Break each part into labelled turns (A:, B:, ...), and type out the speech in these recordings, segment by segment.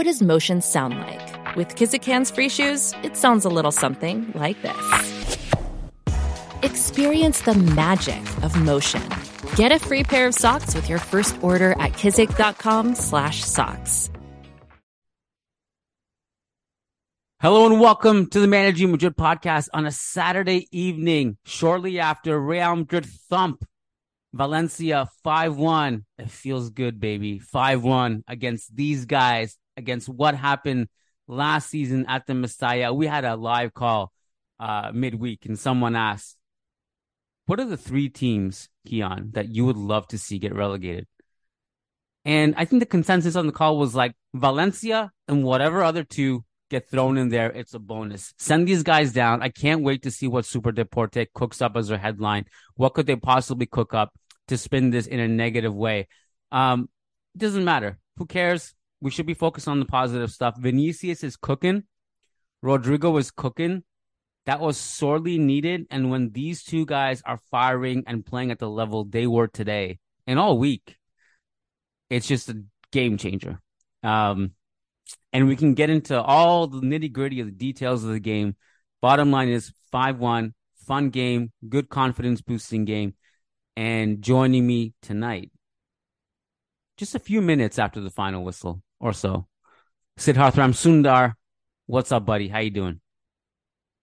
A: What does motion sound like? With Kizikans free shoes, it sounds a little something like this. Experience the magic of motion. Get a free pair of socks with your first order at kizik.com/socks.
B: Hello and welcome to the Managing Madrid podcast on a Saturday evening, shortly after Real Madrid thump Valencia 5-1. It feels good, baby. 5-1 against these guys, against what happened last season at the Mestalla. We had a live call uh, midweek and someone asked, what are the three teams, Kiyan, that you would love to see get relegated? And I think the consensus on the call was like Valencia and whatever other two get thrown in there, it's a bonus. Send these guys down. I can't wait to see what Superdeporte cooks up as their headline. What could they possibly cook up to spin this in a negative way? Um, doesn't matter. Who cares? We should be focused on the positive stuff. Vinicius is cooking. Rodrygo is cooking. That was sorely needed. And when these two guys are firing and playing at the level they were today and all week, it's just a game changer. Um, and we can get into all the nitty gritty of the details of the game. Bottom line is 5 1, fun game, good confidence boosting game. And joining me tonight, just a few minutes after the final whistle or so, Siddharth Ramsundar. What's up, buddy? How you doing?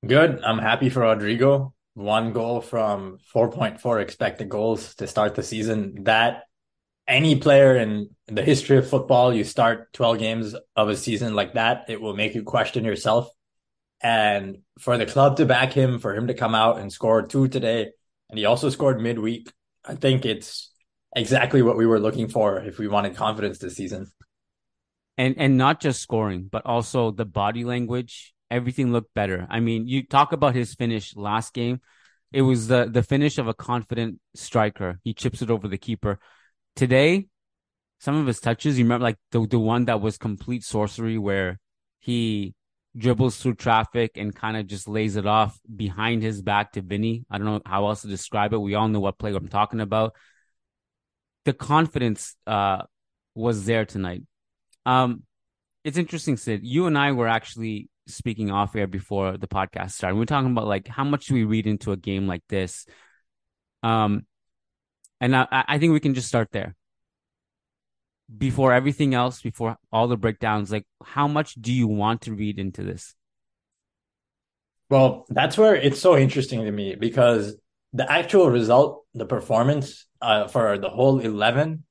C: Good. I'm happy for Rodrygo. One goal from 4.4 expected goals to start the season. That any player in the history of football, you start 12 games of a season like that, it will make you question yourself. And for the club to back him, for him to come out and score two today, and he also scored midweek, I think it's exactly what we were looking for if we wanted confidence this season.
B: And and not just scoring, but also the body language. Everything looked better. I mean, you talk about his finish last game. It was the the finish of a confident striker. He chips it over the keeper today, some of his touches, you remember like the the one that was complete sorcery where he dribbles through traffic and kind of just lays it off behind his back to Vinny. I don't know how else to describe it. We all know what play I'm talking about. The confidence uh, was there tonight. Um, it's interesting, Sid. You and I were actually speaking off air before the podcast started. We we're talking about like how much do we read into a game like this. Um, and I, I think we can just start there. Before everything else, before all the breakdowns, like how much do you want to read into this?
C: Well, that's where it's so interesting to me because the actual result, the performance uh, for the whole 11,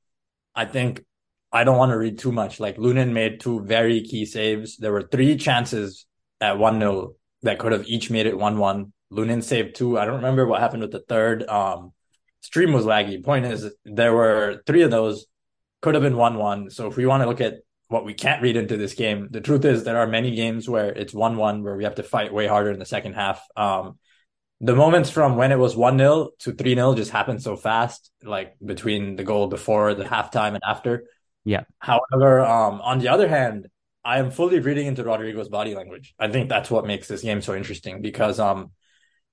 C: I think I don't want to read too much. Like Lunin made two very key saves. There were three chances at 1 0 that could have each made it 1 1. Lunin saved two. I don't remember what happened with the third. Um, stream was laggy. Point is, there were three of those could have been one one. So if we want to look at what we can't read into this game, the truth is there are many games where it's one one where we have to fight way harder in the second half. Um, the moments from when it was one 0 to three 0 just happened so fast, like between the goal before the halftime and after.
B: Yeah.
C: However, um, on the other hand, I am fully reading into Rodrygo's body language. I think that's what makes this game so interesting because um,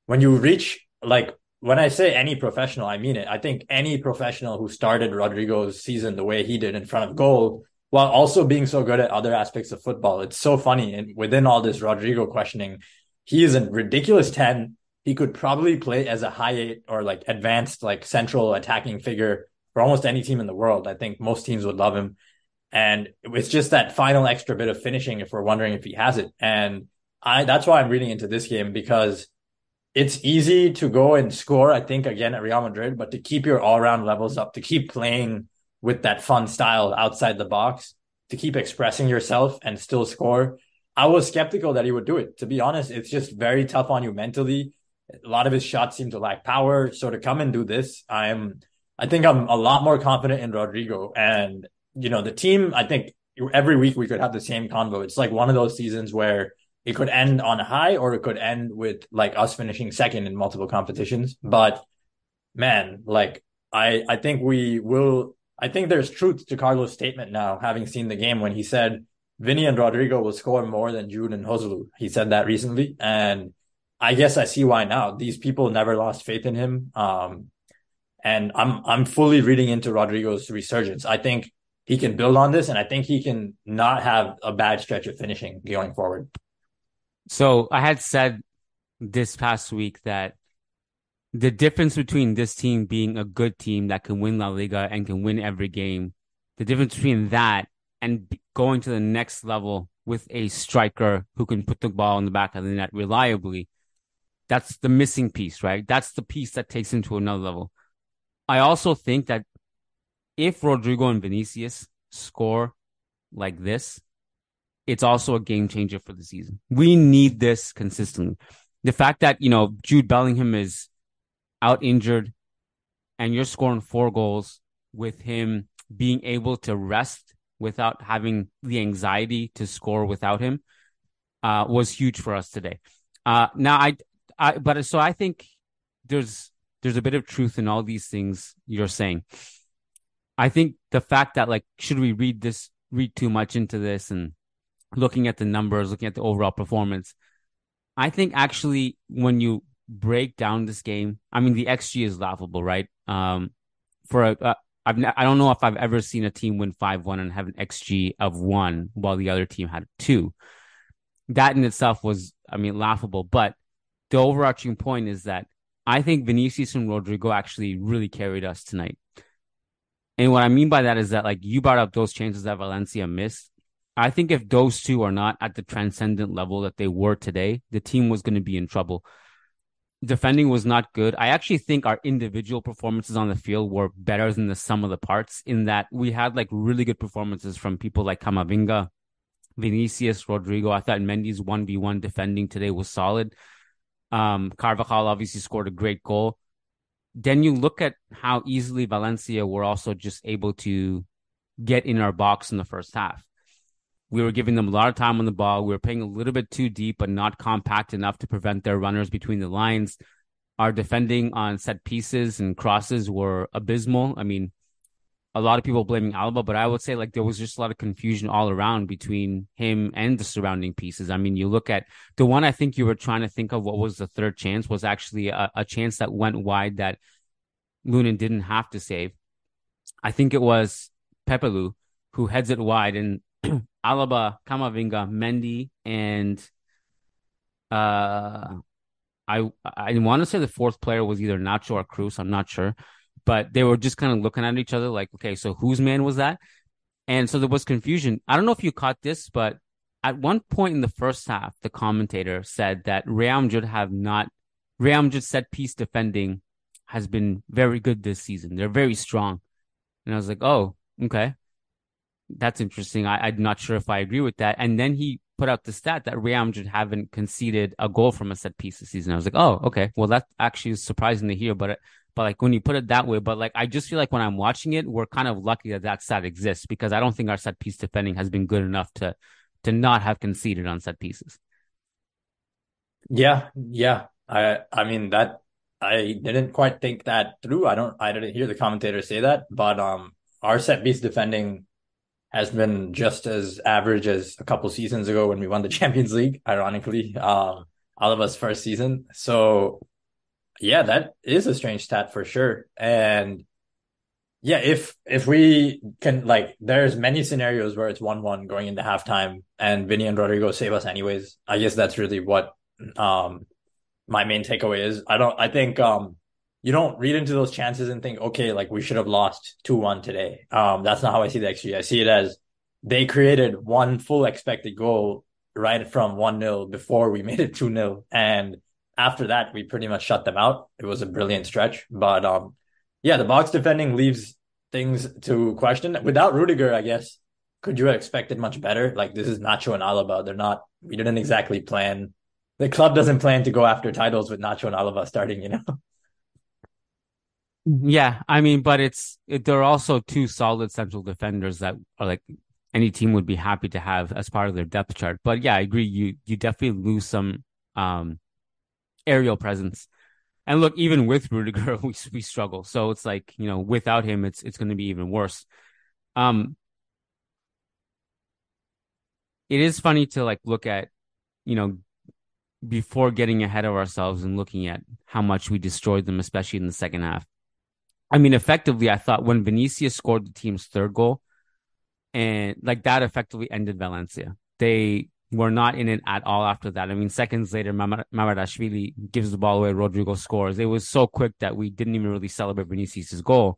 C: when you reach like when I say any professional, I mean it. I think any professional who started Rodrygo's season the way he did in front of goal, while also being so good at other aspects of football, it's so funny. And within all this Rodrygo questioning, he is a ridiculous 10. He could probably play as a high eight or like advanced, like central attacking figure for almost any team in the world. I think most teams would love him. And it's just that final extra bit of finishing if we're wondering if he has it. And I, that's why I'm reading into this game because it's easy to go and score, I think, again at Real Madrid, but to keep your all round levels up, to keep playing with that fun style outside the box, to keep expressing yourself and still score. I was skeptical that he would do it. To be honest, it's just very tough on you mentally. A lot of his shots seem to lack power. So to come and do this, I'm, I think I'm a lot more confident in Rodrygo. And, you know, the team, I think every week we could have the same convo. It's like one of those seasons where it could end on a high or it could end with like us finishing second in multiple competitions. But man, like I I think we will I think there's truth to Carlo's statement now, having seen the game when he said Vinny and Rodrygo will score more than Jude and Joselu. He said that recently. And I guess I see why now. These people never lost faith in him. Um, and I'm I'm fully reading into Rodrygo's resurgence. I think he can build on this, and I think he can not have a bad stretch of finishing going forward.
B: So I had said this past week that the difference between this team being a good team that can win La Liga and can win every game, the difference between that and going to the next level with a striker who can put the ball in the back of the net reliably, that's the missing piece, right? That's the piece that takes him to another level. I also think that if Rodrygo and Vinicius score like this, it's also a game changer for the season. We need this consistently. The fact that, you know, Jude Bellingham is out injured and you're scoring four goals with him being able to rest without having the anxiety to score without him uh, was huge for us today. Uh, now I, I, but so I think there's, there's a bit of truth in all these things you're saying. I think the fact that like, should we read this, read too much into this and looking at the numbers, looking at the overall performance, I think actually when you break down this game, I mean, the XG is laughable, right? Um, for a, uh, I've ne- I don't know if I've ever seen a team win 5-1 and have an XG of 1 while the other team had 2. That in itself was I mean laughable, but the overarching point is that I think Vinicius and Rodrygo actually really carried us tonight. And what I mean by that is that like you brought up those chances that Valencia missed. I think if those two are not at the transcendent level that they were today, the team was going to be in trouble. Defending was not good. I actually think our individual performances on the field were better than the sum of the parts in that we had like really good performances from people like Camavinga, Vinicius, Rodrygo. I thought Mendy's 1v1 defending today was solid. Um, Carvajal obviously scored a great goal then you look at how easily Valencia were also just able to get in our box in the first half. We were giving them a lot of time on the ball. We were playing a little bit too deep, but not compact enough to prevent their runners between the lines. Our defending on set pieces and crosses were abysmal. I mean, a lot of people blaming Alaba, but I would say like there was just a lot of confusion all around between him and the surrounding pieces. I mean, you look at the one I think you were trying to think of what was the third chance was actually a, a chance that went wide that Lunin didn't have to save. I think it was Pepelu who heads it wide and Alaba, Camavinga, Mendy, and uh I I want to say the fourth player was either Nacho or Cruz. I'm not sure but they were just kind of looking at each other like, okay, so whose man was that? And so there was confusion. I don't know if you caught this, but at one point in the first half, the commentator said that Real Madrid have not, Real Madrid set piece defending has been very good this season. They're very strong. And I was like, oh, okay. That's interesting. I, I'm not sure if I agree with that. And then he put out the stat that Real Madrid haven't conceded a goal from a set piece this season. I was like, oh, okay. Well, that actually is surprising to hear, but but like when you put it that way, but like I just feel like when I'm watching it, we're kind of lucky that that stat exists because I don't think our set piece defending has been good enough to to not have conceded on set pieces.
C: Yeah, yeah. I I mean that I didn't quite think that through. I don't I didn't hear the commentator say that, but um our set piece defending has been just as average as a couple seasons ago when we won the Champions League, ironically. Um all of us first season. So yeah, that is a strange stat for sure. And yeah, if if we can like there's many scenarios where it's one one going into halftime and Vinny and Rodrygo save us anyways. I guess that's really what um my main takeaway is. I don't I think um you don't read into those chances and think, okay, like we should have lost two one today. Um that's not how I see the XG. I see it as they created one full expected goal right from one 0 before we made it two 0 and after that, we pretty much shut them out. It was a brilliant stretch, but um, yeah, the box defending leaves things to question. Without Rudiger, I guess could you have expected much better? Like this is Nacho and Alaba. They're not. We didn't exactly plan. The club doesn't plan to go after titles with Nacho and Alaba starting. You know.
B: Yeah, I mean, but it's it, they're also two solid central defenders that are like any team would be happy to have as part of their depth chart. But yeah, I agree. You you definitely lose some um, aerial presence. And look, even with Rudiger, we we struggle. So it's like you know, without him, it's it's going to be even worse. Um, it is funny to like look at, you know, before getting ahead of ourselves and looking at how much we destroyed them, especially in the second half. I mean, effectively, I thought when Vinicius scored the team's third goal, and like that effectively ended Valencia. They were not in it at all after that. I mean, seconds later, Mamardashvili gives the ball away, Rodrygo scores. It was so quick that we didn't even really celebrate Vinicius' goal.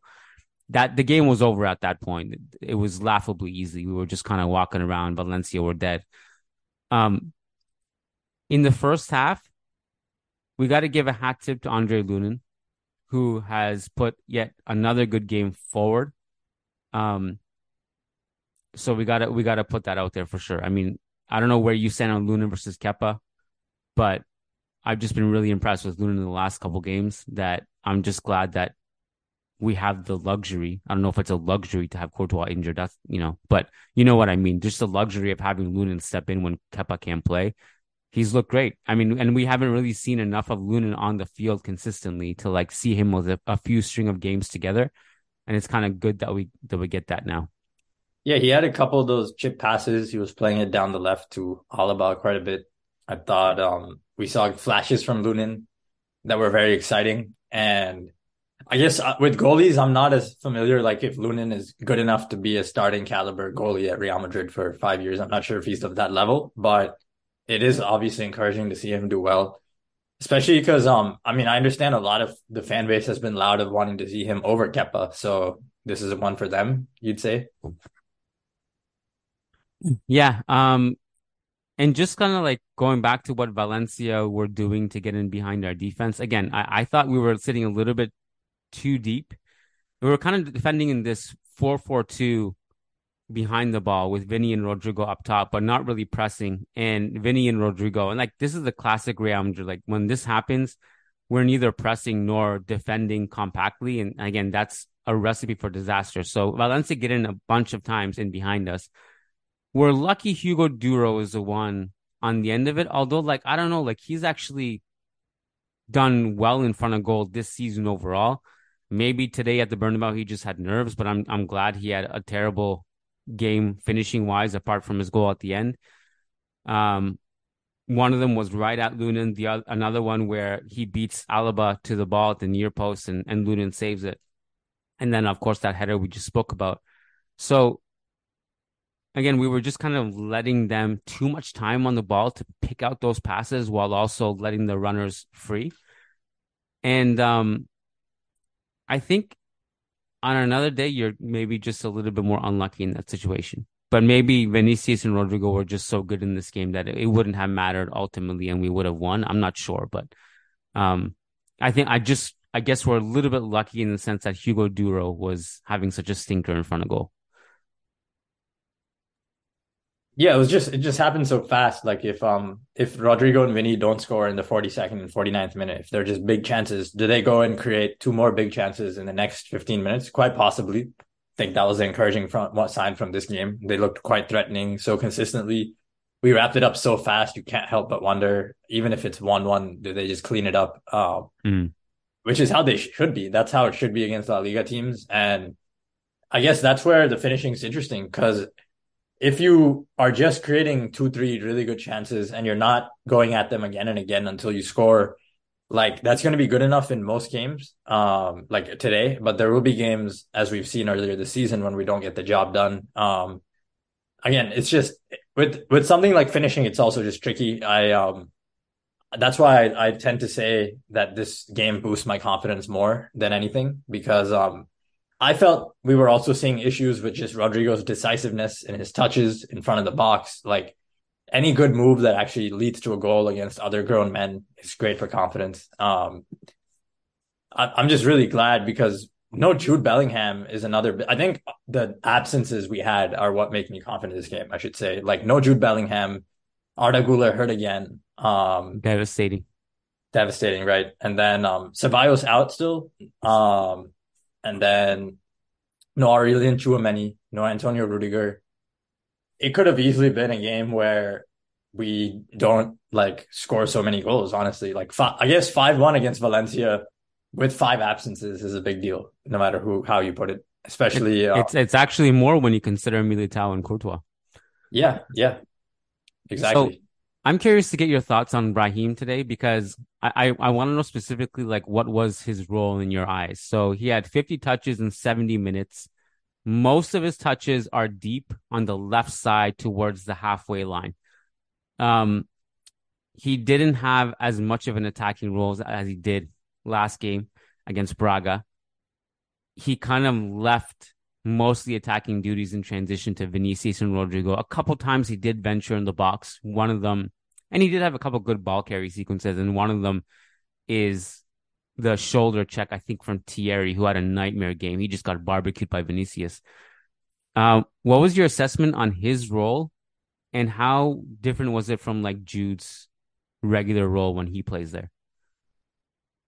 B: That the game was over at that point. It was laughably easy. We were just kind of walking around. Valencia were dead. Um, in the first half, we got to give a hat tip to Andriy Lunin, who has put yet another good game forward. Um, so we gotta we gotta put that out there for sure. I mean, I don't know where you stand on Lunin versus Kepa, but I've just been really impressed with Lunin in the last couple games. That I'm just glad that we have the luxury. I don't know if it's a luxury to have Courtois injured. That's you know, but you know what I mean. Just the luxury of having Lunin step in when Kepa can't play. He's looked great. I mean, and we haven't really seen enough of Lunin on the field consistently to like see him with a, a few string of games together. And it's kind of good that we that we get that now.
C: Yeah, he had a couple of those chip passes. He was playing it down the left to Alaba quite a bit. I thought um, we saw flashes from Lunin that were very exciting. And I guess uh, with goalies, I'm not as familiar. Like if Lunin is good enough to be a starting caliber goalie at Real Madrid for five years, I'm not sure if he's of that level, but it is obviously encouraging to see him do well. Especially because um I mean I understand a lot of the fan base has been loud of wanting to see him over Kepa, so this is one for them, you'd say.
B: Yeah. Um, and just kind of like going back to what Valencia were doing to get in behind our defense. Again, I, I thought we were sitting a little bit too deep. We were kind of defending in this 4 4 2 behind the ball with Vinny and Rodrygo up top, but not really pressing. And Vinny and Rodrygo, And like this is the classic Real Madrid. Like when this happens, we're neither pressing nor defending compactly. And again, that's a recipe for disaster. So Valencia get in a bunch of times in behind us we're lucky Hugo Duro is the one on the end of it. Although, like, I don't know, like he's actually done well in front of goal this season overall. Maybe today at the Bernabeu he just had nerves, but I'm I'm glad he had a terrible game finishing wise, apart from his goal at the end. Um, one of them was right at Lunin. The other, another one where he beats Alaba to the ball at the near post, and and Lunin saves it. And then, of course, that header we just spoke about. So again, we were just kind of letting them too much time on the ball to pick out those passes while also letting the runners free. And um, I think on another day, you're maybe just a little bit more unlucky in that situation. But maybe Vinicius and Rodrygo were just so good in this game that it wouldn't have mattered ultimately and we would have won. I'm not sure. But um, I think I just, I guess we're a little bit lucky in the sense that Hugo Duro was having such a stinker in front of goal.
C: Yeah, it was just it just happened so fast. Like if um if Rodrygo and Vinny don't score in the 42nd and 49th minute, if they're just big chances, do they go and create two more big chances in the next 15 minutes? Quite possibly. I think that was the encouraging front what sign from this game. They looked quite threatening so consistently. We wrapped it up so fast, you can't help but wonder, even if it's one one, do they just clean it up? Uh, mm. Which is how they should be. That's how it should be against La Liga teams. And I guess that's where the finishing is interesting because if you are just creating two, three really good chances and you're not going at them again and again until you score, like that's going to be good enough in most games, um, like today. But there will be games, as we've seen earlier this season, when we don't get the job done. Um, again, it's just with with something like finishing, it's also just tricky. I um, that's why I, I tend to say that this game boosts my confidence more than anything because um I felt we were also seeing issues with just Rodrygo's decisiveness and his touches in front of the box. Like any good move that actually leads to a goal against other grown men is great for confidence. Um, I, am just really glad because no Jude Bellingham is another. I think the absences we had are what make me confident in this game. I should say, like no Jude Bellingham, Arda Güler hurt again. Um,
B: devastating,
C: devastating, right? And then um, Ceballos out still. Um, and then no Aurelien Tchouameni, no Antonio Rudiger. it could have easily been a game where we don't like score so many goals. Honestly, like five, I guess five one against Valencia with five absences is a big deal, no matter who how you put it. Especially,
B: uh, it's it's actually more when you consider Militao and Courtois.
C: Yeah, yeah, exactly.
B: So, I'm curious to get your thoughts on Brahim today because I, I, I want to know specifically like what was his role in your eyes. So he had 50 touches in 70 minutes. Most of his touches are deep on the left side towards the halfway line. Um, he didn't have as much of an attacking role as he did last game against Braga. He kind of left most of the attacking duties in transition to Vinicius and Rodrygo. A couple times he did venture in the box. One of them, and he did have a couple good ball carry sequences, and one of them is the shoulder check, I think, from Thierry, who had a nightmare game. He just got barbecued by Vinicius. Uh, what was your assessment on his role, and how different was it from like Jude's regular role when he plays there?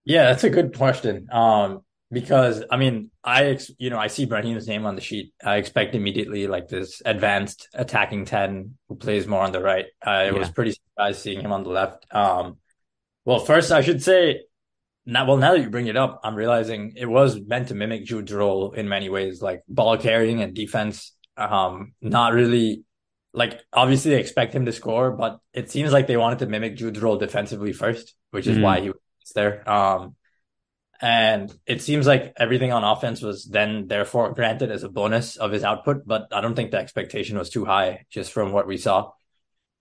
C: Yeah, that's a good question. Um, because I mean, I you know I see Brahim's name on the sheet. I expect immediately like this advanced attacking ten who plays more on the right. I yeah. was pretty surprised seeing him on the left. Um, well, first I should say now, well, now that you bring it up, I'm realizing it was meant to mimic Jude's role in many ways, like ball carrying and defense. Um, not really like obviously they expect him to score, but it seems like they wanted to mimic Jude's role defensively first, which is mm. why he was there. Um, and it seems like everything on offense was then therefore granted as a bonus of his output, but I don't think the expectation was too high just from what we saw.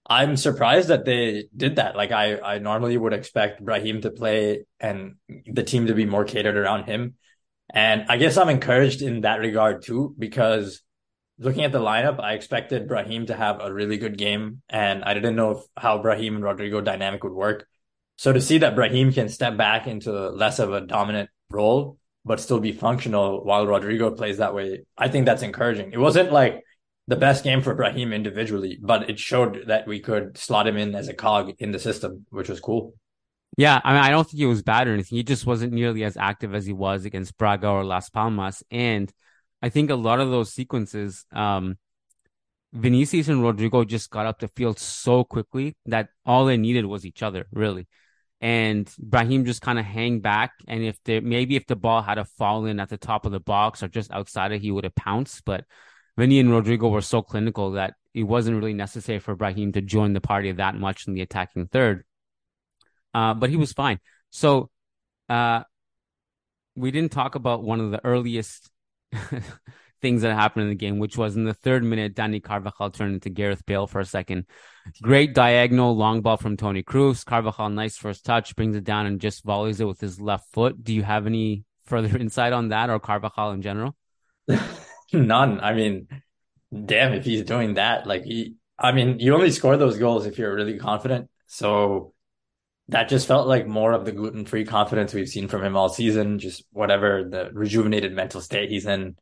C: I'm surprised that they did that. Like I, I normally would expect Brahim to play and the team to be more catered around him. And I guess I'm encouraged in that regard too, because looking at the lineup, I expected Brahim to have a really good game. And I didn't know if, how Brahim and Rodrygo dynamic would work. So to see that Brahim can step back into less of a dominant role, but still be functional while Rodrygo plays that way, I think that's encouraging. It wasn't like the best game for Brahim individually, but it showed that we could slot him in as a cog in the system, which was cool.
B: Yeah, I mean, I don't think he was bad or anything. He just wasn't nearly as active as he was against Braga or Las Palmas. And I think a lot of those sequences, um, Vinicius and Rodrygo just got up the field so quickly that all they needed was each other, really. And Brahim just kind of hang back. And if maybe if the ball had a fallen at the top of the box or just outside it, he would have pounced. But Vinny and Rodrygo were so clinical that it wasn't really necessary for Brahim to join the party that much in the attacking third. Uh, but he was fine. So uh, we didn't talk about one of the earliest things that happened in the game, which was in the third minute, Dani Carvajal turned into Gareth Bale for a second. Great diagonal long ball from Toni Kroos. Carvajal, nice first touch, brings it down and just volleys it with his left foot. Do you have any further insight on that or Carvajal in general?
C: None. I mean, damn, if he's doing that, like he, I mean, you only score those goals if you're really confident. So that just felt like more of the gluten free confidence we've seen from him all season, just whatever the rejuvenated mental state he's in.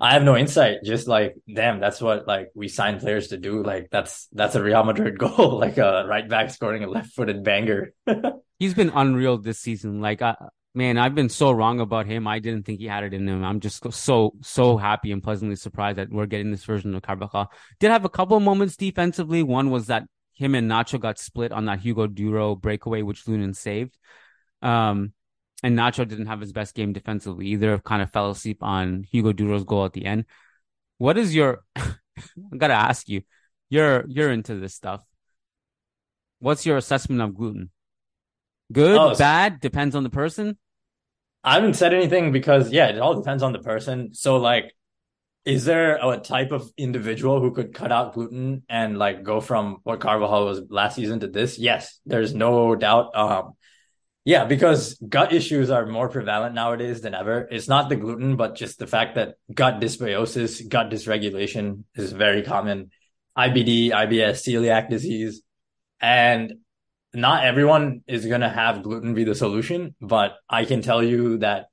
C: I have no insight. Just like, damn, that's what like we sign players to do. Like that's that's a Real Madrid goal, like a right back scoring a left footed banger.
B: he's been unreal this season. Like uh, man, I've been so wrong about him. I didn't think he had it in him. I'm just so so happy and pleasantly surprised that we're getting this version of Carvajal. Did have a couple moments defensively. One was that him and Nacho got split on that Hugo Duro breakaway, which Lunin saved. Um, and Nacho didn't have his best game defensively either. Kind of fell asleep on Hugo Duro's goal at the end. What is your? I gotta ask you. You're you're into this stuff. What's your assessment of gluten? Good, oh, bad, depends on the person.
C: I haven't said anything because yeah, it all depends on the person. So like, is there a type of individual who could cut out gluten and like go from what Carvajal was last season to this? Yes, there's no doubt. Um, yeah, because gut issues are more prevalent nowadays than ever. It's not the gluten, but just the fact that gut dysbiosis, gut dysregulation is very common. IBD, IBS, celiac disease. And not everyone is going to have gluten be the solution, but I can tell you that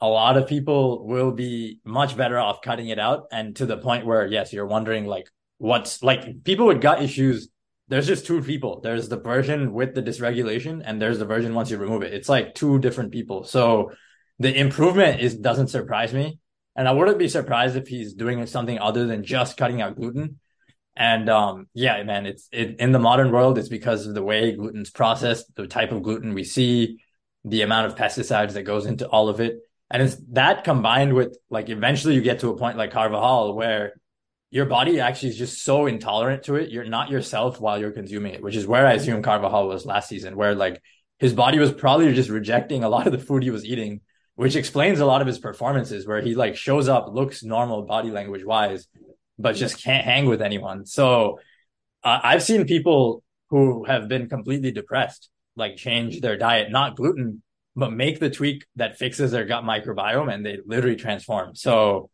C: a lot of people will be much better off cutting it out. And to the point where, yes, you're wondering like what's like people with gut issues. There's just two people. There's the version with the dysregulation and there's the version once you remove it. It's like two different people. So the improvement is doesn't surprise me. And I wouldn't be surprised if he's doing something other than just cutting out gluten. And um, yeah, man, it's it, in the modern world, it's because of the way gluten's processed, the type of gluten we see, the amount of pesticides that goes into all of it. And it's that combined with like eventually you get to a point like Carvajal where your body actually is just so intolerant to it. You're not yourself while you're consuming it, which is where I assume Carvajal was last season, where like his body was probably just rejecting a lot of the food he was eating, which explains a lot of his performances where he like shows up, looks normal body language wise, but just can't hang with anyone. So uh, I've seen people who have been completely depressed, like change their diet, not gluten, but make the tweak that fixes their gut microbiome and they literally transform. So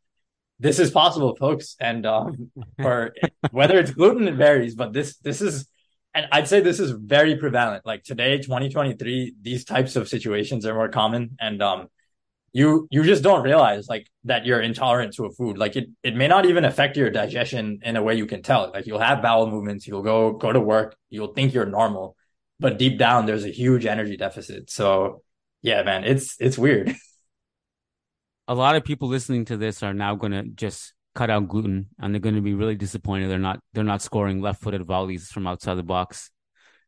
C: this is possible, folks. And um, for whether it's gluten, it varies, but this this is and I'd say this is very prevalent. Like today, 2023, these types of situations are more common. And um you you just don't realize like that you're intolerant to a food. Like it it may not even affect your digestion in a way you can tell. Like you'll have bowel movements, you'll go go to work, you'll think you're normal, but deep down there's a huge energy deficit. So yeah, man, it's it's weird.
B: A lot of people listening to this are now going to just cut out gluten and they're going to be really disappointed they're not they're not scoring left-footed volleys from outside the box.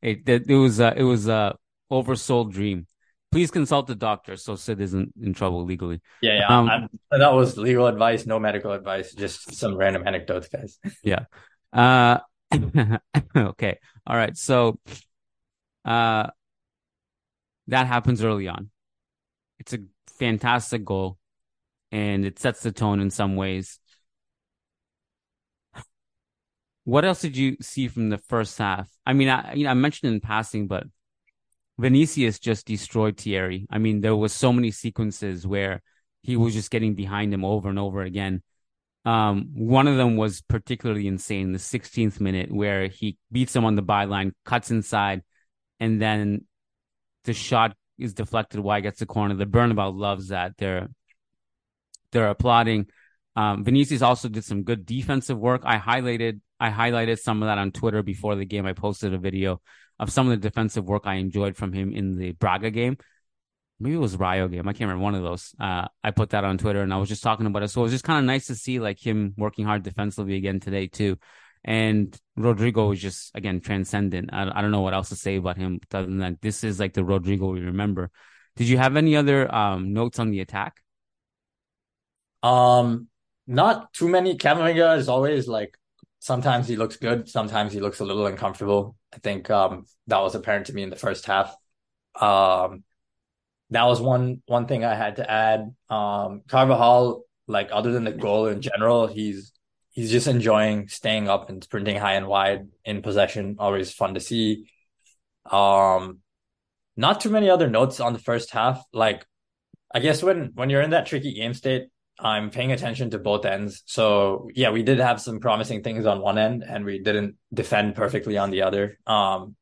B: It it, it was uh, it was a oversold dream. Please consult the doctor so Sid isn't in trouble legally.
C: Yeah, yeah. Um, that was legal advice, no medical advice, just some random anecdotes, guys.
B: yeah. Uh okay. All right. So uh that happens early on. It's a fantastic goal and it sets the tone in some ways. What else did you see from the first half? I mean, I you know I mentioned in passing, but Vinicius just destroyed Thierry. I mean, there was so many sequences where he was just getting behind him over and over again. Um, one of them was particularly insane, the 16th minute, where he beats him on the byline, cuts inside, and then the shot is deflected wide, gets the corner. The Bernabeu loves that. They're they're applauding. Um, Vinicius also did some good defensive work. I highlighted I highlighted some of that on Twitter before the game. I posted a video of some of the defensive work I enjoyed from him in the Braga game. Maybe it was Rio game. I can't remember one of those. Uh, I put that on Twitter and I was just talking about it. So it was just kind of nice to see like him working hard defensively again today too. And Rodrygo was just again transcendent. I, I don't know what else to say about him other than that this is like the Rodrygo we remember. Did you have any other um, notes on the attack?
C: Um, not too many. Camavinga is always like sometimes he looks good, sometimes he looks a little uncomfortable. I think um that was apparent to me in the first half. Um, that was one one thing I had to add. Um, Carvajal, like other than the goal in general, he's he's just enjoying staying up and sprinting high and wide in possession. Always fun to see. Um, not too many other notes on the first half. Like, I guess when when you're in that tricky game state, I'm paying attention to both ends. So yeah, we did have some promising things on one end and we didn't defend perfectly on the other. Um,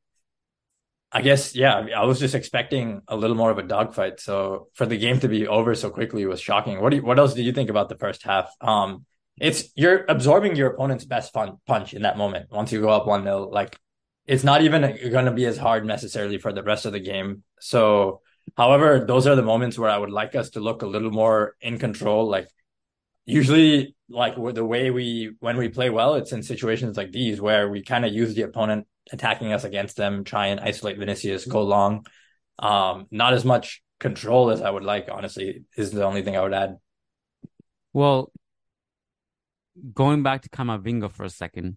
C: I guess, yeah, I was just expecting a little more of a dogfight. So for the game to be over so quickly was shocking. What do you, what else do you think about the first half? Um, it's, you're absorbing your opponent's best fun punch in that moment. Once you go up one nil, like it's not even going to be as hard necessarily for the rest of the game. So However, those are the moments where I would like us to look a little more in control. Like usually, like the way we when we play well, it's in situations like these where we kind of use the opponent attacking us against them, try and isolate Vinicius, go long. Um, not as much control as I would like. Honestly, is the only thing I would add.
B: Well, going back to Camavinga for a second,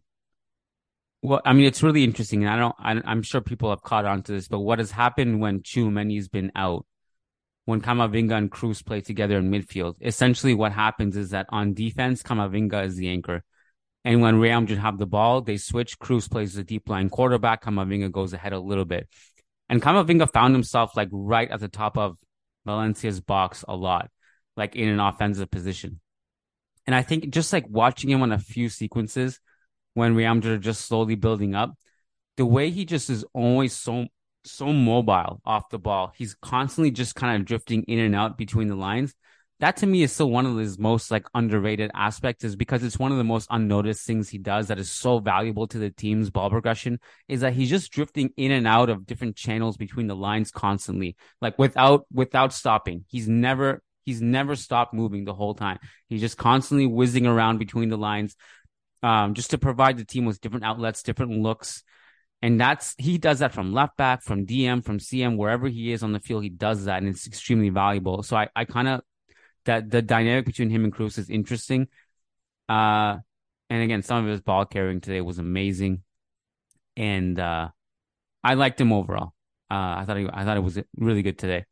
B: well, I mean, it's really interesting. And I don't, I, am sure people have caught on to this, but what has happened when Tchouameni's been out, when Camavinga and Cruz play together in midfield, essentially what happens is that on defense, Camavinga is the anchor. And when Real Madrid have the ball, they switch. Cruz plays the deep line quarterback. Camavinga goes ahead a little bit. And Camavinga found himself like right at the top of Valencia's box a lot, like in an offensive position. And I think just like watching him on a few sequences, when are just slowly building up. The way he just is always so so mobile off the ball. He's constantly just kind of drifting in and out between the lines. That to me is still one of his most like underrated aspects is because it's one of the most unnoticed things he does that is so valuable to the team's ball progression is that he's just drifting in and out of different channels between the lines constantly, like without without stopping. He's never he's never stopped moving the whole time. He's just constantly whizzing around between the lines um, just to provide the team with different outlets, different looks. And that's he does that from left back, from DM, from CM, wherever he is on the field, he does that, and it's extremely valuable. So I, I kind of that the dynamic between him and Cruz is interesting. Uh, and again, some of his ball carrying today was amazing, and uh, I liked him overall. Uh, I thought he, I thought it was really good today.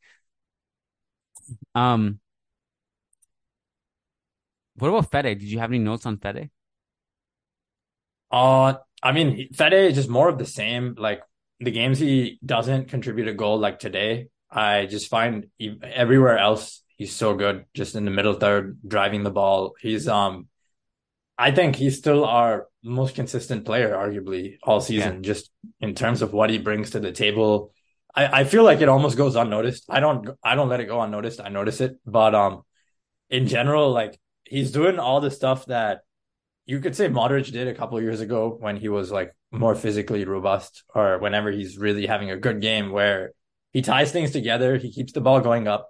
B: Um, what about Fede? Did you have any notes on Fede?
C: Uh, I mean, Fede is just more of the same. Like the games he doesn't contribute a goal, like today, I just find he, everywhere else he's so good. Just in the middle third, driving the ball. He's um, I think he's still our most consistent player, arguably all season. Yeah. Just in terms of what he brings to the table, I, I feel like it almost goes unnoticed. I don't I don't let it go unnoticed. I notice it, but um, in general, like he's doing all the stuff that you could say Modric did a couple years ago when he was like more physically robust, or whenever he's really having a good game where he ties things together, he keeps the ball going up,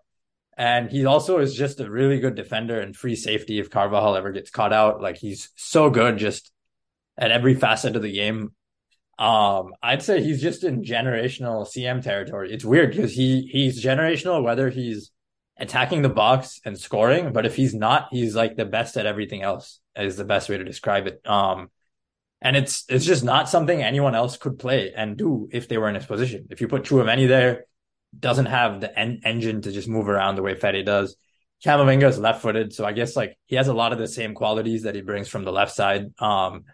C: and he also is just a really good defender and free safety if Carvajal ever gets caught out. Like he's so good just at every facet of the game. Um, I'd say he's just in generational CM territory. It's weird because he he's generational whether he's attacking the box and scoring, but if he's not, he's like the best at everything else is the best way to describe it. Um, and it's it's just not something anyone else could play and do if they were in his position. If you put Tchouameni there, doesn't have the en- engine to just move around the way Fede does. Camavinga is left footed, so I guess like he has a lot of the same qualities that he brings from the left side. Um,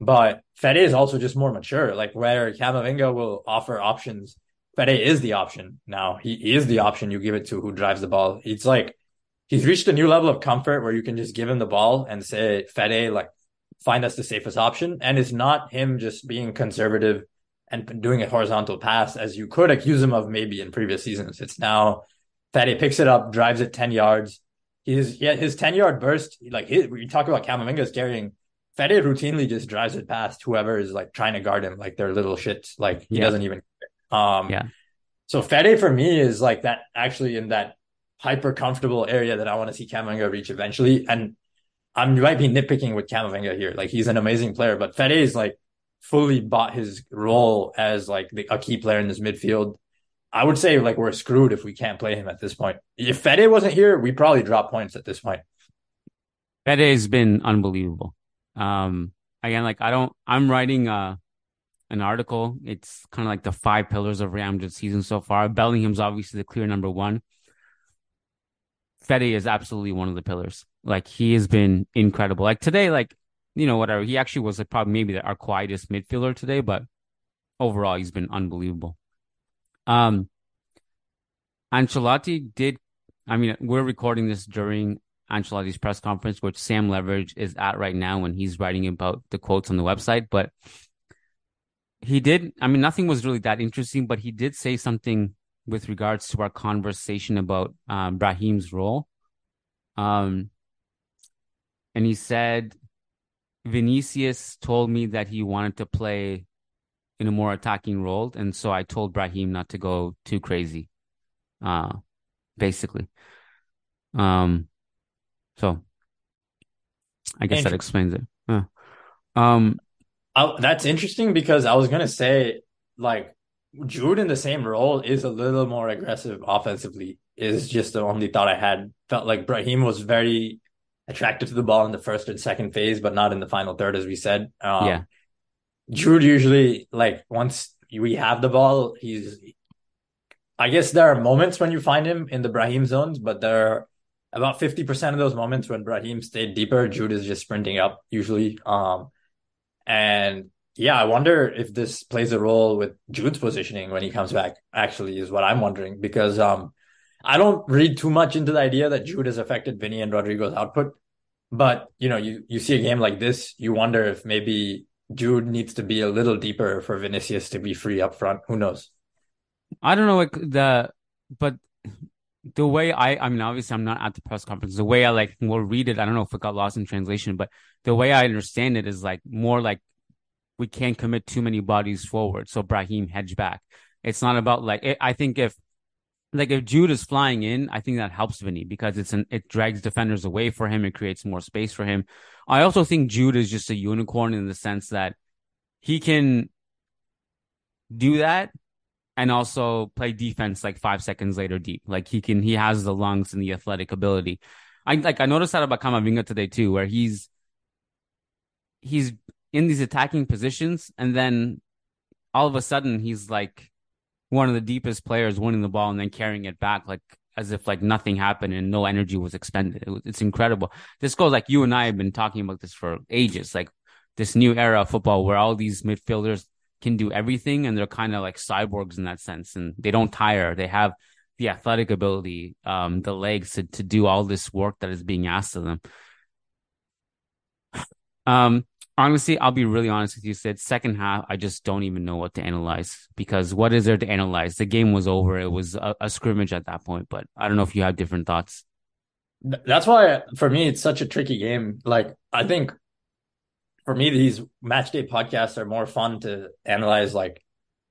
C: but Fede is also just more mature, like where Camavinga will offer options. Fede is the option now. He, is the option you give it to who drives the ball. It's like he's reached a new level of comfort where you can just give him the ball and say, Fede, like, find us the safest option. And it's not him just being conservative and doing a horizontal pass as you could accuse him of maybe in previous seasons. It's now Fede picks it up, drives it 10 yards. His, yeah, his 10 yard burst, like his, we talk about Camavinga's carrying. Fede routinely just drives it past whoever is like trying to guard him, like they're little shits. Like he yeah. doesn't even. Um, yeah. So Fede for me is like that actually in that hyper comfortable area that I want to see Camavinga reach eventually. And I might be nitpicking with Camavinga here. Like he's an amazing player, but Fede is like fully bought his role as like the, a key player in this midfield. I would say like we're screwed if we can't play him at this point. If Fede wasn't here, we probably drop points at this point.
B: Fede has been unbelievable. Um, again, like I don't, I'm writing uh an article. It's kind of like the five pillars of Real Madrid season so far. Bellingham's obviously the clear number one. Fede is absolutely one of the pillars. Like he has been incredible. Like today, like you know whatever he actually was like probably maybe our quietest midfielder today, but overall he's been unbelievable. Um, Ancelotti did. I mean, we're recording this during Ancelotti's press conference, which Sam Leveridge is at right now when he's writing about the quotes on the website. But he did. I mean, nothing was really that interesting, but he did say something with regards to our conversation about um, Brahim's role. Um, and he said, Vinicius told me that he wanted to play in a more attacking role. And so I told Brahim not to go too crazy, uh, basically. Um, so I guess that explains it. Um,
C: I, that's interesting because I was going to say, like, Jude in the same role is a little more aggressive offensively. Is just the only thought I had. Felt like Brahim was very attracted to the ball in the first and second phase, but not in the final third, as we said. Um, yeah. Jude usually like once we have the ball, he's. I guess there are moments when you find him in the Brahim zones, but there are about fifty percent of those moments when Brahim stayed deeper. Jude is just sprinting up usually. Um, and yeah, I wonder if this plays a role with Jude's positioning when he comes back, actually, is what I'm wondering. Because um, I don't read too much into the idea that Jude has affected Vinny and Rodrygo's output. But, you know, you, you see a game like this, you wonder if maybe Jude needs to be a little deeper for Vinicius to be free up front. Who knows?
B: I don't know what the, but the way I, I mean, obviously I'm not at the press conference. The way I like will read it, I don't know if it got lost in translation, but the way I understand it is like more like we can't commit too many bodies forward. So Brahim hedge back. It's not about like it, I think if like if Jude is flying in, I think that helps Vinny because it's an it drags defenders away for him. It creates more space for him. I also think Jude is just a unicorn in the sense that he can do that and also play defense like five seconds later deep. Like he can, he has the lungs and the athletic ability. I like I noticed that about Camavinga today too, where he's he's in these attacking positions and then all of a sudden he's like one of the deepest players winning the ball and then carrying it back like as if like nothing happened and no energy was expended. It, it's incredible. This goes like you and I have been talking about this for ages, like this new era of football where all these midfielders can do everything and they're kind of like cyborgs in that sense and they don't tire. They have the athletic ability, um, the legs to, to do all this work that is being asked of them. Um, honestly, I'll be really honest with you, Sid. Second half, I just don't even know what to analyze because what is there to analyze? The game was over. It was a, a scrimmage at that point, but I don't know if you have different thoughts.
C: That's why, for me, it's such a tricky game. Like, I think for me, these match day podcasts are more fun to analyze. Like,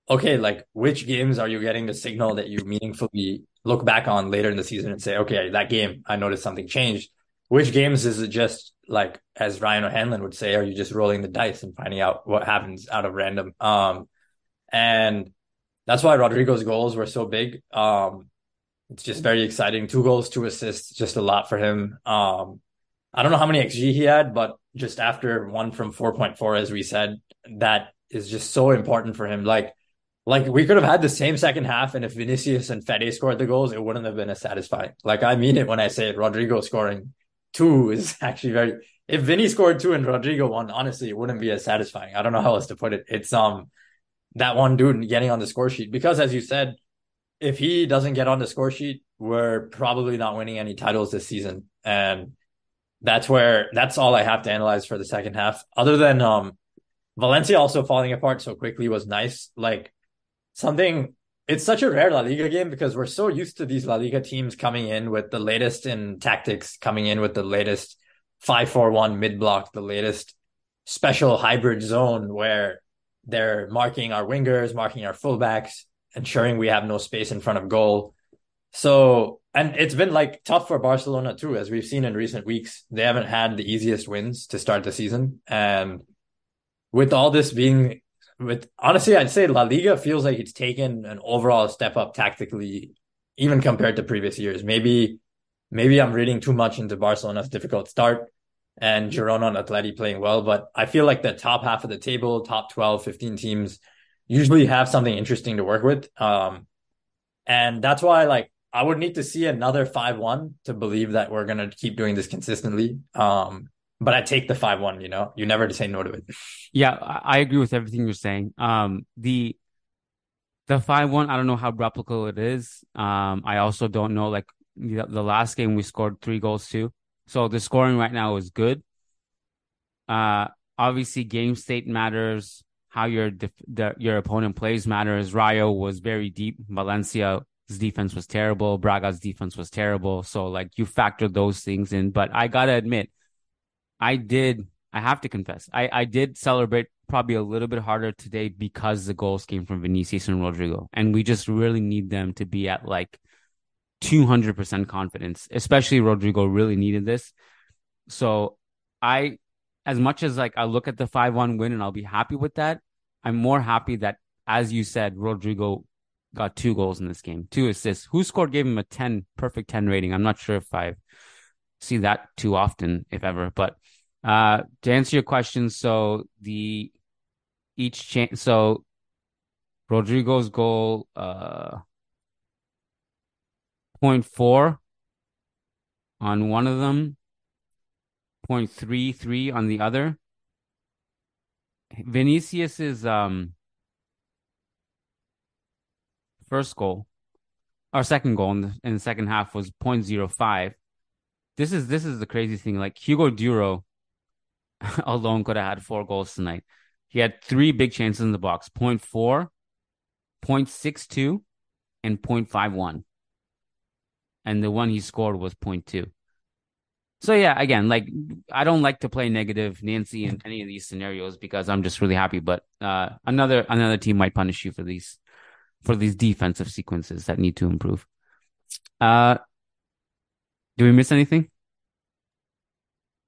C: okay, like which games are you getting the signal that you meaningfully look back on later in the season and say, okay, that game, I noticed something changed. Which games is it just like as Ryan O'Hanlon would say, are you just rolling the dice and finding out what happens out of random? Um, and that's why Rodrygo's goals were so big. Um, it's just very exciting. Two goals, two assists, just a lot for him. Um, I don't know how many XG he had, but just after one from 4.4, as we said, that is just so important for him. Like, like we could have had the same second half, and if Vinicius and Fede scored the goals, it wouldn't have been as satisfying. Like I mean it when I say it. Rodrygo scoring two is actually very. If Vinny scored two and Rodrygo one, honestly, it wouldn't be as satisfying. I don't know how else to put it. It's um that one dude getting on the score sheet because, as you said, if he doesn't get on the score sheet, we're probably not winning any titles this season, and that's where that's all I have to analyze for the second half. Other than um Valencia also falling apart so quickly was nice. Like something it's such a rare La Liga game because we're so used to these La Liga teams coming in with the latest in tactics, coming in with the latest 5-4-1 mid block, the latest special hybrid zone where they're marking our wingers, marking our fullbacks, ensuring we have no space in front of goal. So, and it's been like tough for Barcelona too, as we've seen in recent weeks. They haven't had the easiest wins to start the season. And with all this being with honestly, I'd say La Liga feels like it's taken an overall step up tactically, even compared to previous years. Maybe, maybe I'm reading too much into Barcelona's difficult start and Girona and Atleti playing well, but I feel like the top half of the table, top 12, 15 teams usually have something interesting to work with. Um, and that's why like I would need to see another 5-1 to believe that we're going to keep doing this consistently. Um, but I take the five one. You know, you never say no to it.
B: Yeah, I agree with everything you're saying. Um, the the five one, I don't know how replicable it is. Um, I also don't know like the, the last game we scored three goals too. So the scoring right now is good. Uh, obviously game state matters. How your def- the, your opponent plays matters. Rayo was very deep. Valencia's defense was terrible. Braga's defense was terrible. So like you factor those things in. But I gotta admit, I did. I have to confess, I I did celebrate probably a little bit harder today because the goals came from Vinicius and Rodrygo, and we just really need them to be at like two hundred percent confidence. Especially Rodrygo really needed this. So I, as much as like I look at the five one win and I'll be happy with that, I'm more happy that as you said, Rodrygo got two goals in this game, two assists. WhoScored gave him a 10, perfect 10 rating. I'm not sure if I see that too often, if ever. But uh, to answer your question, so the each chance, so Rodrygo's goal, uh, 0.4 on one of them, 0.33 on the other. Vinicius's um first goal, our second goal in the, in the second half was 0.05 this is this is the crazy thing. Like Hugo Duro alone could have had four goals tonight. He had three big chances in the box: 0.4, 0.62, and 0.51. And the one he scored was 0.2. So yeah, again, like I don't like to play negative Nancy in any of these scenarios because I'm just really happy. But uh, another another team might punish you for these for these defensive sequences that need to improve. Uh, do we miss anything?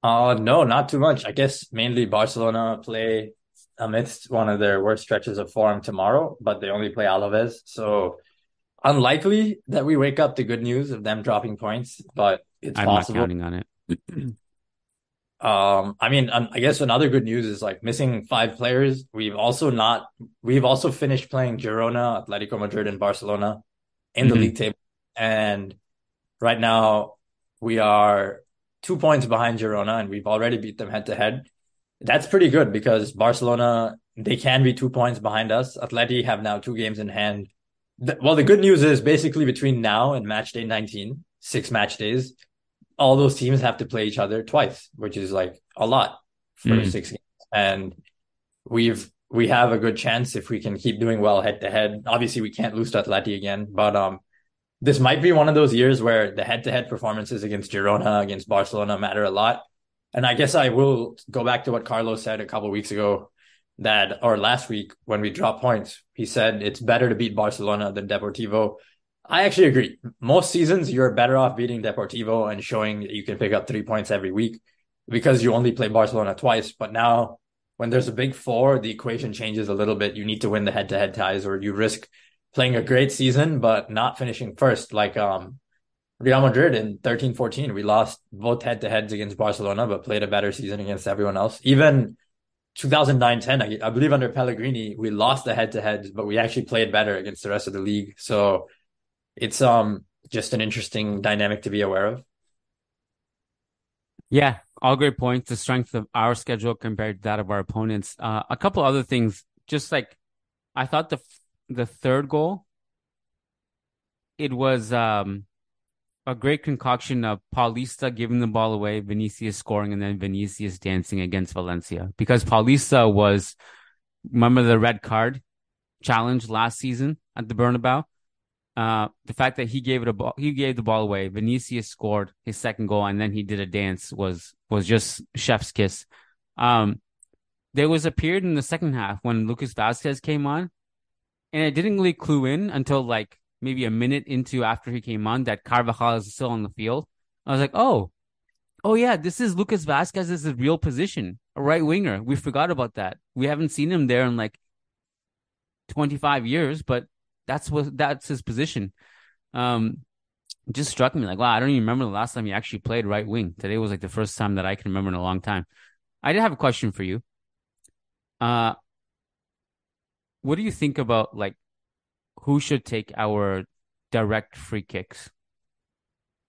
C: Uh, no, not too much. I guess mainly Barcelona play amidst one of their worst stretches of form tomorrow, but they only play Alaves. So unlikely that we wake up to good news of them dropping points, but it's
B: I'm
C: possible.
B: not counting on it.
C: Um, I mean, um, I guess another good news is like missing five players. We've also not, we've also finished playing Girona, Atletico Madrid, and Barcelona in the
B: Mhm.
C: league table. And right now we are two points behind Girona and we've already beat them head to head. That's pretty good because Barcelona, they can be two points behind us. Atleti have now two games in hand. The- well, the good news is basically between now and match day 19, six match days, all those teams have to play each other twice, which is like a lot for
B: Mm.
C: six games. And we've we have a good chance if we can keep doing well head to head. Obviously, we can't lose to Atleti again, but um, this might be one of those years where the head to head performances against Girona, against Barcelona matter a lot. And I guess I will go back to what Carlos said a couple weeks ago that or last week when we dropped points. He said it's better to beat Barcelona than Deportivo. I actually agree. Most seasons, you're better off beating Deportivo and showing that you can pick up three points every week because you only play Barcelona twice. But now, when there's a big four, the equation changes a little bit. You need to win the head to head ties or you risk playing a great season, but not finishing first. Like, um, Real Madrid in 13 14, we lost both head to heads against Barcelona, but played a better season against everyone else. Even 2009 10, I, I believe under Pellegrini, we lost the head to heads, but we actually played better against the rest of the league. So, it's um just an interesting dynamic to be aware of.
B: Yeah, all great points. The strength of our schedule compared to that of our opponents. Uh, a couple other things, just like I thought the the third goal, it was um a great concoction of Paulista giving the ball away, Vinicius scoring, and then Vinicius dancing against Valencia because Paulista was remember the red card challenge last season at the Bernabeu. Uh, the fact that he gave it a ball, he gave the ball away. Vinicius scored his second goal, and then he did a dance was was just chef's kiss. Um, there was a period in the second half when Lucas Vasquez came on, and it didn't really clue in until like maybe a minute into after he came on that Carvajal is still on the field. I was like, oh, oh yeah, this is Lucas Vasquez's real position, a right winger. We forgot about that. We haven't seen him there in like 25 years, but that's what that's his position. Um, just struck me like, wow, I don't even remember the last time he actually played right wing. Today was like the first time that I can remember in a long time. I did have a question for you. Uh, what do you think about like who should take our direct free kicks?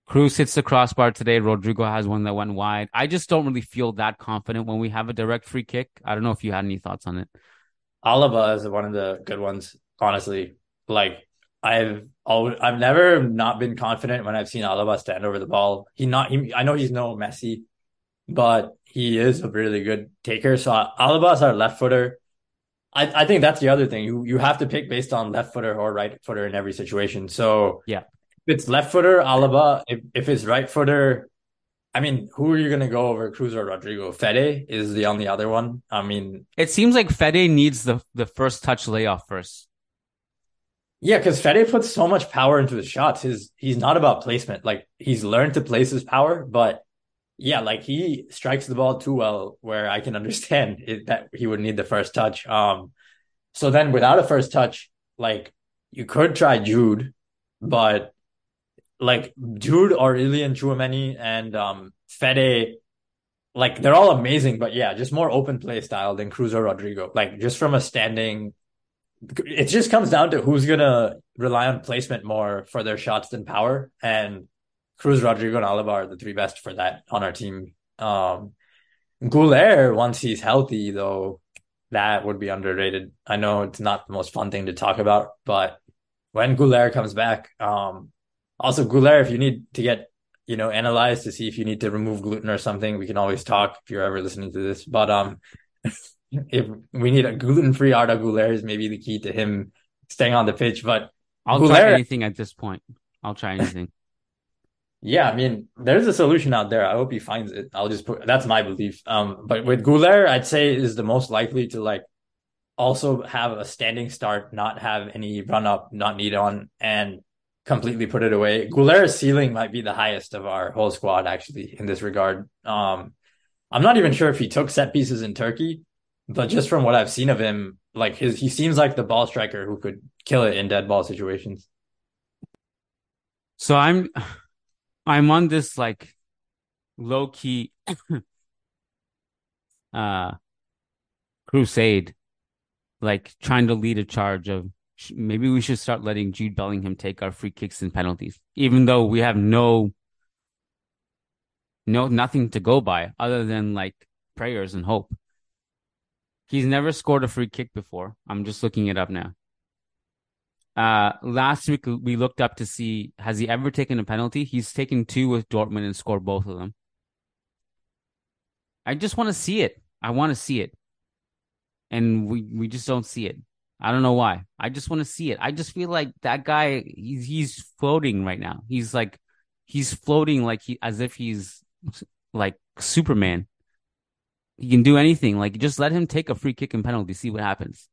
B: Cruz hits the crossbar today. Rodrygo has one that went wide. I just don't really feel that confident when we have a direct free kick. I don't know if you had any thoughts on it.
C: Alaba is one of the good ones, honestly. Like I've always, I've never not been confident when I've seen Alaba stand over the ball. He not he, I know he's no Messi, but he is a really good taker. So Alaba is our left footer. I, I think that's the other thing. You you have to pick based on left footer or right footer in every situation. So
B: Yeah.
C: if it's left footer, Alaba. If if it's right footer, I mean, who are you gonna go over Cruz or Rodrygo? Fede is the only other one. I mean,
B: It seems like Fede needs the the first touch layoff first.
C: Yeah, because Fede puts so much power into his shots. His he's not about placement. Like he's learned to place his power, but yeah, like he strikes the ball too well. Where I can understand it, that he would need the first touch. Um, so then without a first touch, like you could try Jude, but like Jude or Ilian Tchouaméni and um Fede, like they're all amazing, but yeah, just more open play style than Cruz or Rodrygo. Like just from a standing it just comes down to who's gonna rely on placement more for their shots than power. And Cruz, Rodrygo, and Alaba are the three best for that on our team. Um, Guler, once he's healthy, though, that would be underrated. I know it's not the most fun thing to talk about, but when Guler comes back, um, also Guler, if you need to get you know analyzed to see if you need to remove gluten or something, we can always talk if you're ever listening to this. But um. if we need a gluten-free Arda Guler is maybe the key to him staying on the pitch. But
B: I'll
C: Guler-
B: try anything at this point. I'll try anything.
C: yeah, I mean, there's a solution out there. I hope he finds it. I'll just put that's my belief. Um, but with Guler, I'd say is the most likely to like also have a standing start, not have any run up, not need on, and completely put it away. Guler's ceiling might be the highest of our whole squad, actually, in this regard. Um, I'm not even sure if he took set pieces in Turkey, but just from what I've seen of him, like his, he seems like the ball striker who could kill it in dead ball situations.
B: So I'm, I'm on this like low key, uh, crusade, like trying to lead a charge of maybe we should start letting Jude Bellingham take our free kicks and penalties, even though we have no, no, nothing to go by other than like prayers and hope. He's never scored a free kick before. I'm just looking it up now. Uh, last week we looked up to see has he ever taken a penalty? He's taken two with Dortmund and scored both of them. I just want to see it. I want to see it, and we we just don't see it. I don't know why. I just want to see it. I just feel like that guy he's he's floating right now. He's like he's floating like he as if he's like Superman. He can do anything. Like just let him take a free kick and penalty, see what happens.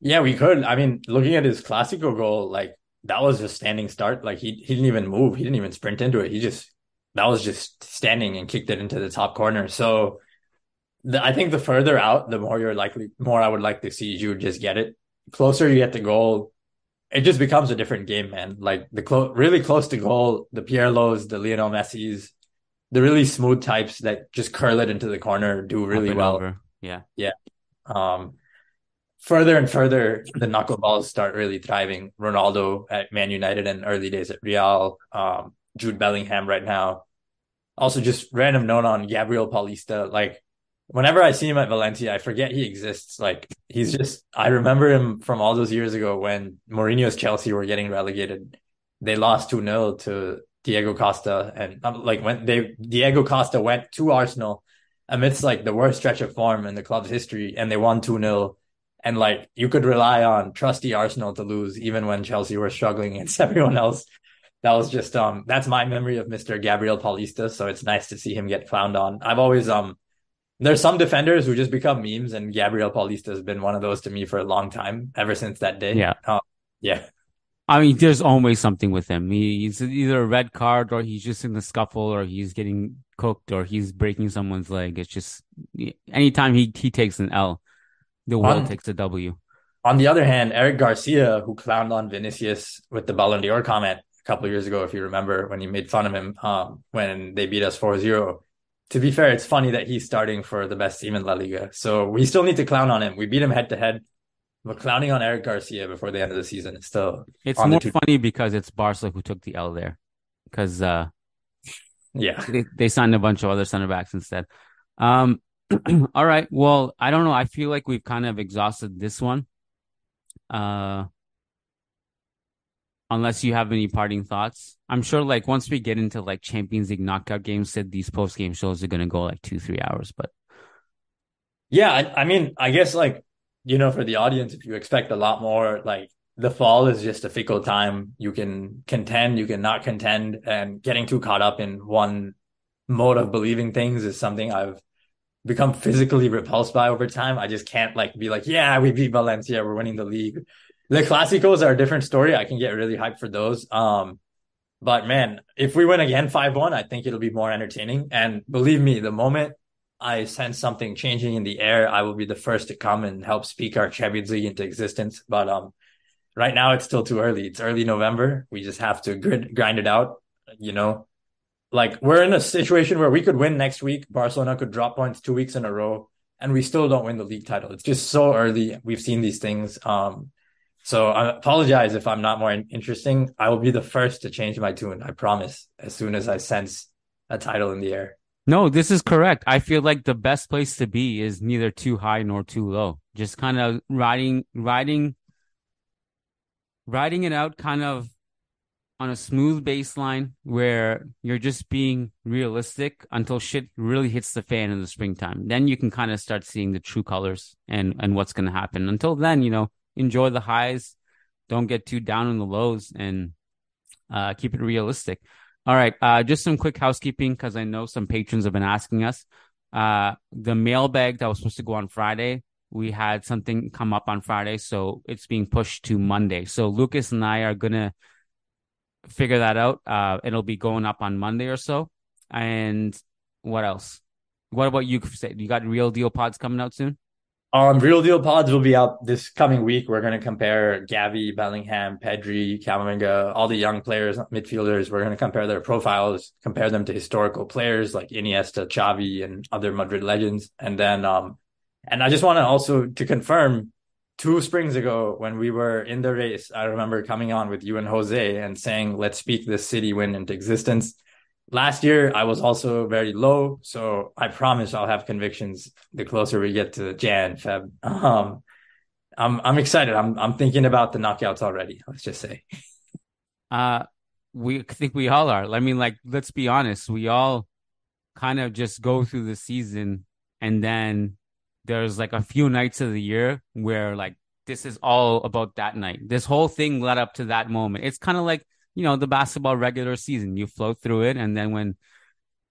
C: Yeah, we could. I mean, looking at his Clásico goal, like that was a standing start. Like he he didn't even move. He didn't even sprint into it. He just that was just standing and kicked it into the top corner. So the, I think the further out, the more you're likely, more I would like to see you just get it. Closer you get to goal, it just becomes a different game, man. Like the clo- really close to goal, the Pirlo's, the Lionel Messi's, the really smooth types that just curl it into the corner do really well. Over.
B: Yeah,
C: yeah. Um, further and further, the knuckleballs start really thriving. Ronaldo at Man United and early days at Real. Um, Jude Bellingham right now. Also, just random note on Gabriel Paulista. Like whenever I see him at Valencia, I forget he exists. Like he's just I remember him from all those years ago when Mourinho's Chelsea were getting relegated. They lost 2-0 to Diego Costa and um, like when they Diego Costa went to Arsenal amidst like the worst stretch of form in the club's history and they won 2-0 and like you could rely on trusty Arsenal to lose even when Chelsea were struggling against everyone else. That was just um that's my memory of Mr. Gabriel Paulista so it's nice to see him get clowned on. I've always um there's some defenders who just become memes, and Gabriel Paulista has been one of those to me for a long time, ever since that day.
B: Yeah,
C: uh, yeah.
B: I mean, there's always something with him. he's either a red card, or he's just in the scuffle, or he's getting cooked, or he's breaking someone's leg. It's just anytime he he takes an L, the world takes a W.
C: On the other hand, Eric Garcia, who clowned on Vinicius with the Ballon d'Or comment a couple years ago, if you remember, when he made fun of him um, when they beat us 4-0 to be fair, it's funny that he's starting for the best team in La Liga. So we still need to clown on him. We beat him head to head. But clowning on Eric Garcia before the end of the season is still.
B: It's more two- funny because it's Barca who took the L there, because uh,
C: yeah,
B: they, they, signed a bunch of other center backs instead. Um, all right. Well, I don't know. I feel like we've kind of exhausted this one. Uh, unless you have any parting thoughts. I'm sure like once we get into like Champions League knockout games, said these post game shows are gonna go like two, three hours. But
C: yeah, I, I, mean, I guess like, you know, for the audience, if you expect a lot more, like the fall is just a fickle time. You can contend, you can not contend, and getting too caught up in one mode of believing things is something I've become physically repulsed by over time. I just can't like be like, yeah, we beat Valencia, we're winning the league the Clásicos are a different story. I can get really hyped for those. Um, but man, if we win again 5 1, I think it'll be more entertaining. And believe me, the moment I sense something changing in the air, I will be the first to come and help speak our Champions League into existence. But um, right now, it's still too early. It's early November. We just have to grind it out. You know, like we're in a situation where we could win next week. Barcelona could drop points two weeks in a row, and we still don't win the league title. It's just so early. We've seen these things. Um, so I apologize if I'm not more interesting. I will be the first to change my tune. I promise. As soon as I sense a title in the air.
B: No, this is correct. I feel like the best place to be is neither too high nor too low. Just kind of riding, riding, riding it out, kind of on a smooth baseline where you're just being realistic until shit really hits the fan in the springtime. Then you can kind of start seeing the true colors and and what's going to happen. Until then, you know, enjoy the highs, don't get too down on the lows, and uh, keep it realistic. All right, uh, just some quick housekeeping because I know some patrons have been asking us. Uh, the mailbag that was supposed to go on Friday, we had something come up on Friday, so it's being pushed to Monday. So Lucas and I are gonna figure that out. Uh, it'll be going up on Monday or so. And what else? What about you? You got real deal pods coming out soon?
C: Um, Real Deal Pods will be out this coming week. We're going to compare Gavi, Bellingham, Pedri, Camavinga, all the young players, midfielders. We're going to compare their profiles, compare them to historical players like Iniesta, Xavi, and other Madrid legends. And then, um, and I just want to also to confirm two springs ago when we were in the race, I remember coming on with you and Jose and saying, let's speak this city win into existence last year I was also very low, so I promise I'll have convictions the closer we get to Jan Feb. Um, I'm I'm excited. I'm I'm thinking about the knockouts already. Let's just say.
B: Uh, we think we all are. I mean, like, let's be honest. We all kind of just go through the season, and then there's like a few nights of the year where like this is all about that night. This whole thing led up to that moment. It's kind of like you know, the basketball regular season. You float through it. And then when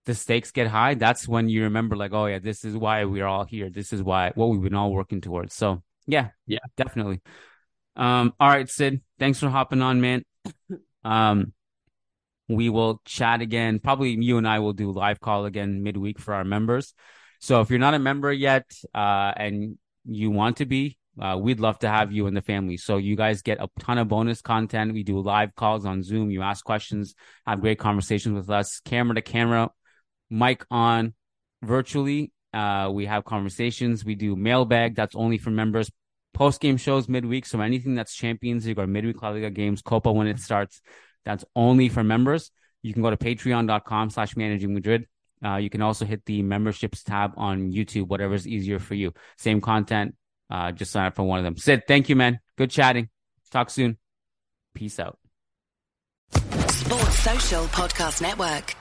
B: the stakes get high, that's when you remember, like, oh, yeah, this is why we're all here. This is why what we've been all working towards. So, yeah, yeah, definitely. Um, all right, Sid, thanks for hopping on, man. Um, we will chat again. Probably you and I will do live call again midweek for our members. So if you're not a member yet, uh, and you want to be, uh, we'd love to have you in the family. So you guys get a ton of bonus content. We do live calls on Zoom. You ask questions, have great conversations with us, camera to camera, mic on, virtually. Uh, we have conversations. We do mailbag. That's only for members. Post game shows midweek. So anything that's Champions League or midweek La Liga games, Copa when it starts, that's only for members. You can go to patreon.com slash managing Madrid. Uh, you can also hit the memberships tab on YouTube, whatever's easier for you. Same content, uh, just sign up for one of them. Sid, thank you, man. Good chatting. Talk soon. Peace out. Sports Social Podcast Network.